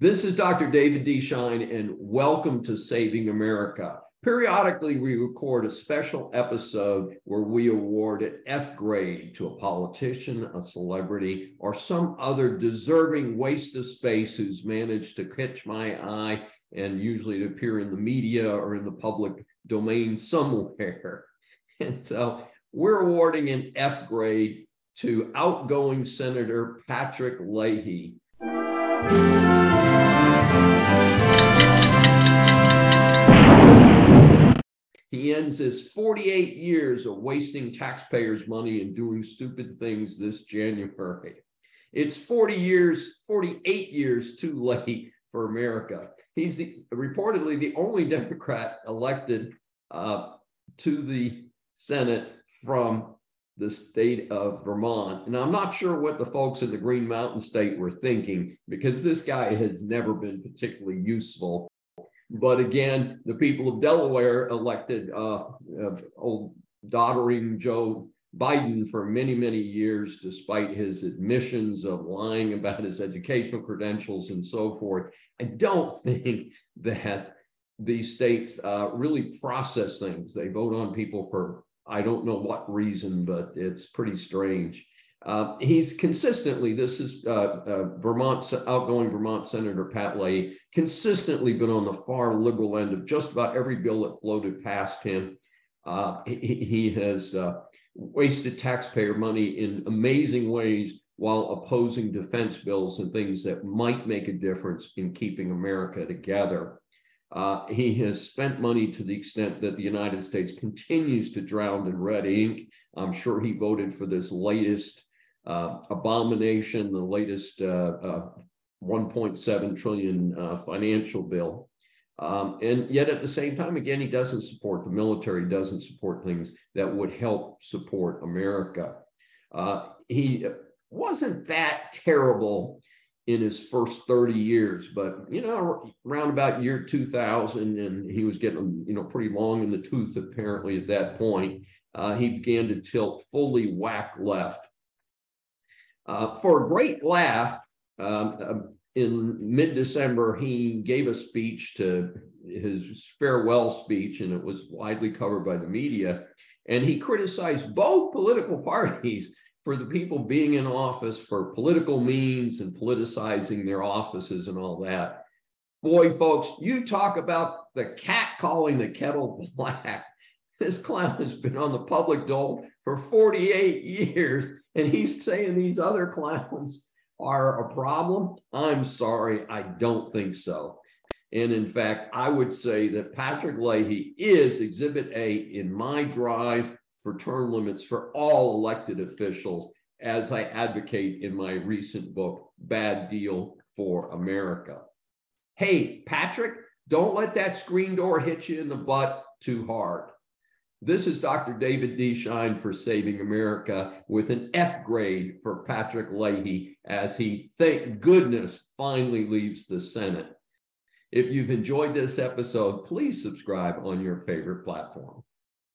This is Dr. David D. Schein, and welcome to Saving America. Periodically, we record a special episode where we award an F grade to a politician, a celebrity, or some other deserving waste of space who's managed to catch my eye and usually to appear in the media or in the public domain somewhere. And so we're awarding an F grade to outgoing Senator Patrick Leahy. He ends his 48 years of wasting taxpayers' money and doing stupid things this January. It's 40 years, 48 years too late for America. He's the, reportedly the only Democrat elected uh, to the Senate from the state of Vermont. And I'm not sure what the folks in the Green Mountain State were thinking because this guy has never been particularly useful but again, the people of Delaware elected uh, uh, old doddering Joe Biden for many, many years, despite his admissions of lying about his educational credentials and so forth. I don't think that these states uh, really process things. They vote on people for I don't know what reason, but it's pretty strange. Uh, he's consistently, this is uh, uh, Vermont, outgoing Vermont Senator Pat Leahy, consistently been on the far liberal end of just about every bill that floated past him. Uh, he, he, has uh, wasted taxpayer money in amazing ways while opposing defense bills and things that might make a difference in keeping America together. Uh, he has spent money to the extent that the United States continues to drown in red ink. I'm sure he voted for this latest uh, abomination, the latest uh, uh, 1.7 trillion uh, financial bill. Um, and yet at the same time, again, he doesn't support the military, doesn't support things that would help support America. Uh, he wasn't that terrible in his first 30 years, but you know, around about year 2000, and he was getting you know pretty long in the tooth apparently at that point. Uh, he began to tilt fully whack left uh, for a great laugh, um, um, in mid December, he gave a speech to his farewell speech, and it was widely covered by the media. And he criticized both political parties for the people being in office for political means and politicizing their offices and all that. Boy, folks, you talk about the cat calling the kettle black. This clown has been on the public dole for 48 years, and he's saying these other clowns are a problem. I'm sorry, I don't think so. And in fact, I would say that Patrick Leahy is Exhibit A in my drive for term limits for all elected officials, as I advocate in my recent book, Bad Deal for America. Hey, Patrick, don't let that screen door hit you in the butt too hard. This is Dr. David D. Schein for Saving America with an F grade for Patrick Leahy as he, thank goodness, finally leaves the Senate. If you've enjoyed this episode, please subscribe on your favorite platform.